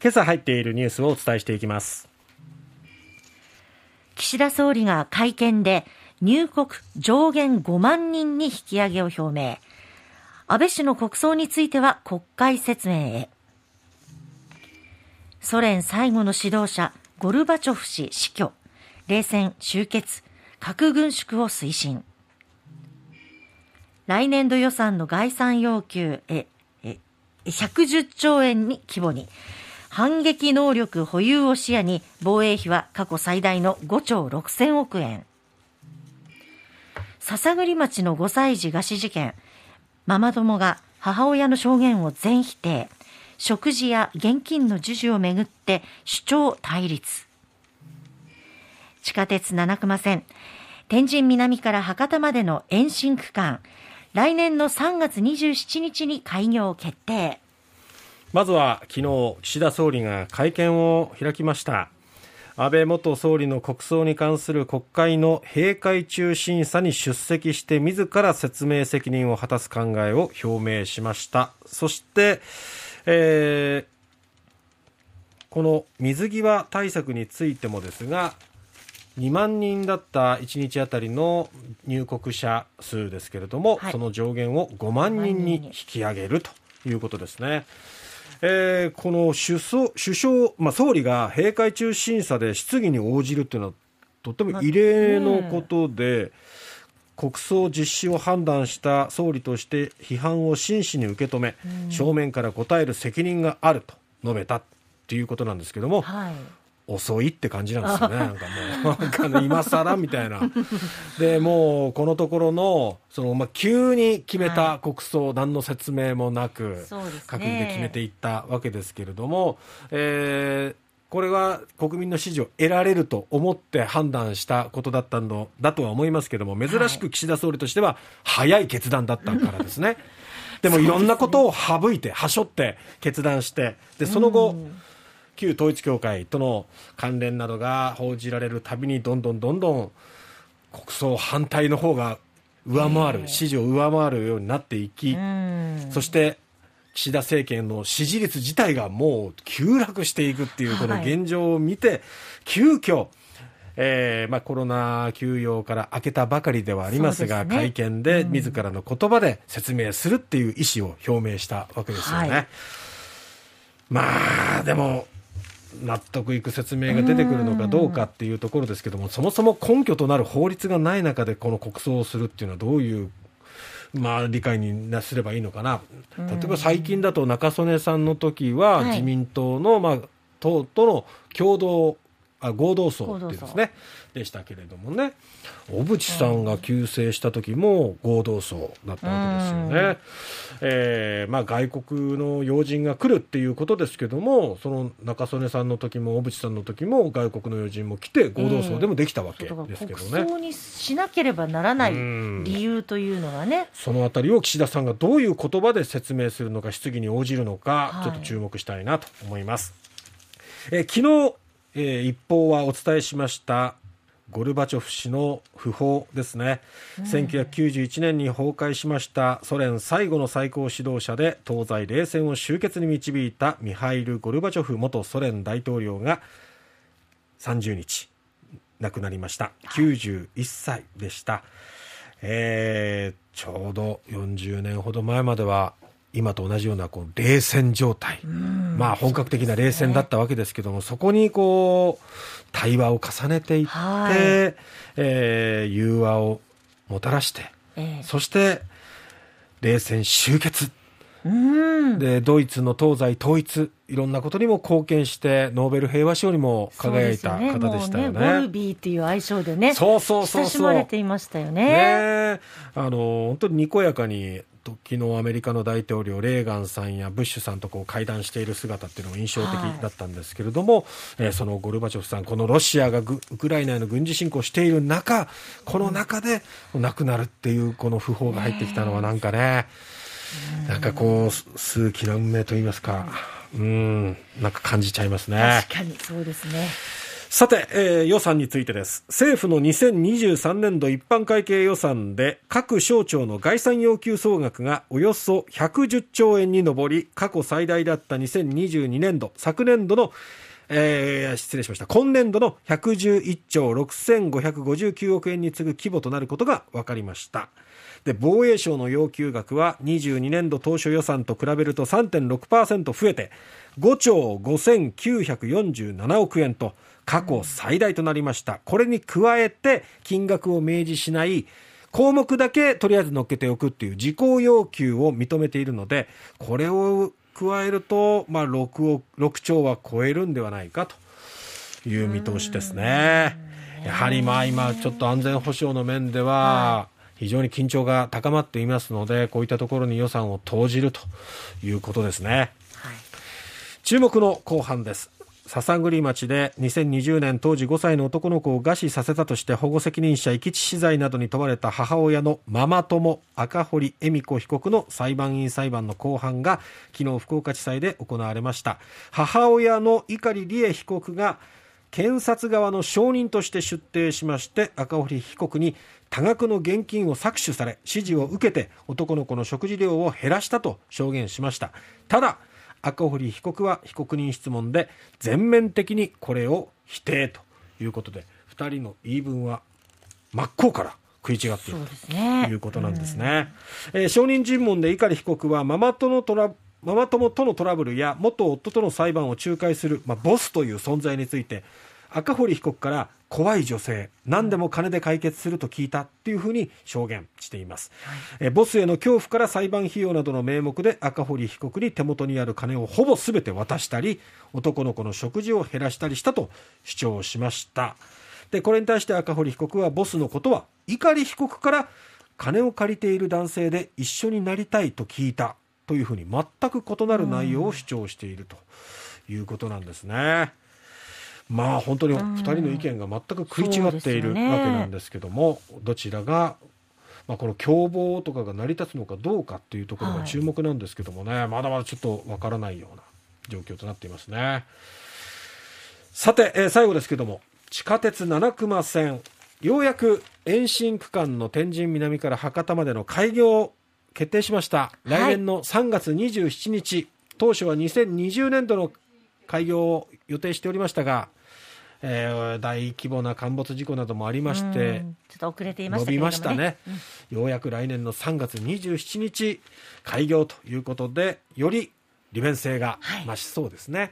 今朝入っているニュースをお伝えしていきます。岸田総理が会見で入国上限5万人に引き上げを表明。安倍氏の国葬については国会説明へ。ソ連最後の指導者ゴルバチョフ氏死去。冷戦終結。核軍縮を推進。来年度予算の概算要求ええ110兆円に規模に。反撃能力保有を視野に防衛費は過去最大の5兆6000億円。篠栗町の5歳児餓死事件。ママ友が母親の証言を全否定。食事や現金の授受をめぐって主張対立。地下鉄七熊線。天神南から博多までの延伸区間。来年の3月27日に開業決定。まずは昨日岸田総理が会見を開きました。安倍元総理の国葬に関する国会の閉会中審査に出席して自ら説明責任を果たす考えを表明しました。そして、えー、この水際対策についてもですが2万人だった1日あたりの入国者数ですけれども、はい、その上限を5万人に引き上げるということですね。えー、この首相首相、まあ、総理が閉会中審査で質疑に応じるというのはとても異例のことで、国葬実施を判断した総理として批判を真摯に受け止め、正面から答える責任があると述べたということなんですけども、はい、遅いって感じなんですよね、なんかもう、なんか今更みたいな。で、もう、このところの、その、まあ、急に決めた国葬、はい、何の説明もなく、閣議で決めていったわけですけれども、えー、これは国民の支持を得られると思って判断したことだったのだとは思いますけれども、珍しく岸田総理としては、早い決断だったからですね。でもいろんなことを省いて、はしょって決断して、で、その後、旧統一教会との関連などが報じられるたびにどんどんどんどん国葬反対の方が上回る、支持を上回るようになっていき、そして岸田政権の支持率自体がもう急落していくっていうこの現状を見て、はい、急遽えーまあ、コロナ休養から明けたばかりではありますが、すね、会見で自らの言葉で説明するっていう意思を表明したわけですよね。はい、まあでも納得いく説明が出てくるのかどうかっていうところですけども、そもそも根拠となる法律がない中でこの国葬をするっていうのはどういうまあ、理解になすればいいのかな、例えば最近だと中曽根さんの時は、自民党の、まあ、党との共同あ合同葬っていうですね。でしたけれどもね。小渕さんが急逝した時も合同葬だったわけですよね、えーまあ、外国の要人が来るっていうことですけどもその中曽根さんの時も小渕さんの時も外国の要人も来て合同葬でもできたわけですけどね、国葬にしなければならない理由というのがね。そのあたりを岸田さんがどういう言葉で説明するのか質疑に応じるのか、ちょっと注目したいなと思います。え昨日えー、一報はお伝えしました。ゴルバチョフ氏の訃報ですね、うん、1991年に崩壊しました。ソ連最後の最高指導者で東西冷戦を終結に導いた。ミハイル・ゴルバチョフ元ソ連大統領が30日亡くなりました。91歳でした、えー、ちょうど40年ほど前までは今と同じようなこう冷戦状態、まあ本格的な冷戦だったわけですけども、そこにこう対話を重ねていって、はい、えー、融和をもたらして、えー、そして冷戦終結。でドイツの東西統一いろんなことにも貢献してノーベル平和賞にも輝いた方でしたよね。ねボルビーっていう愛称でねそうそうそう親しまれていましたよね。ねあの本当ににこやかに時のアメリカの大統領レーガンさんやブッシュさんとこう会談している姿っていうのも印象的だったんですけれども、はい、えー、そのゴルバチョフさんこのロシアがウクライナへの軍事侵攻している中この中で亡くなるっていうこの訃報が入ってきたのはなんかね、なんかこう数奇な運命といいますか、うん、なんか感じちゃいますね。確かにそうですね。さて、えー、予算についてです。政府の2023年度一般会計予算で各省庁の概算要求総額がおよそ110兆円に上り、過去最大だった2022年度、昨年度のえー、失礼しました。今年度の111兆6559億円に次ぐ規模となることが分かりました。で、防衛省の要求額は22年度当初予算と比べると3.6%増えて、5兆5947億円と過去最大となりました。これに加えて金額を明示しない項目だけとりあえず乗っけておくっていう事項要求を認めているので、これを加えると、まあ6億、6兆は超えるんではないかという見通しですね。やはりまあ今ちょっと安全保障の面では、非常に緊張が高まっていますので、こういったところに予算を投じるということですね。はい、注目の後半です。篠栗町で2020年当時5歳の男の子を餓死させたとして保護責任者遺棄致死罪などに問われた母親のママ友赤堀恵美子被告の裁判員裁判の公判が昨日福岡地裁で行われました。母親の碇利恵被告が検察側の証人として出廷しまして赤堀被告に多額の現金を搾取され指示を受けて男の子の食事量を減らしたと証言しました。ただ赤堀被告は被告人質問で全面的にこれを否定ということで2人の言い分は真っ向から食い違っているということなんですね。すねえー、証人尋問で碇被告はママ友のトラママ友とのトラブルや元夫との裁判を仲介する、まあ、ボスという存在について赤堀被告から怖い女性何でも金で解決すると聞いたっていうふうに証言しています、はい、えボスへの恐怖から裁判費用などの名目で赤堀被告に手元にある金をほぼ全て渡したり男の子の食事を減らしたりしたと主張しました。でこれに対して赤堀被告はボスのことは碇被告から金を借りている男性で一緒になりたいと聞いたというふうに全く異なる内容を主張しているということなんですね。まあ本当に2人の意見が全く食い違っているわけなんですけども、ね、どちらが、まあ、この共謀とかが成り立つのかどうかっていうところが注目なんですけどもね、はい、まだまだちょっとわからないような状況となっていますね。さて、えー、最後ですけども地下鉄七熊線ようやく延伸区間の天神南から博多までの開業決定しました、来年の3月27日当初は2020年度の開業を予定しておりましたがえー、大規模な陥没事故などもありまして、ちょっと遅れていました、びましたね、うん、ようやく来年の3月27日開業ということでより利便性が増しそうですね、はい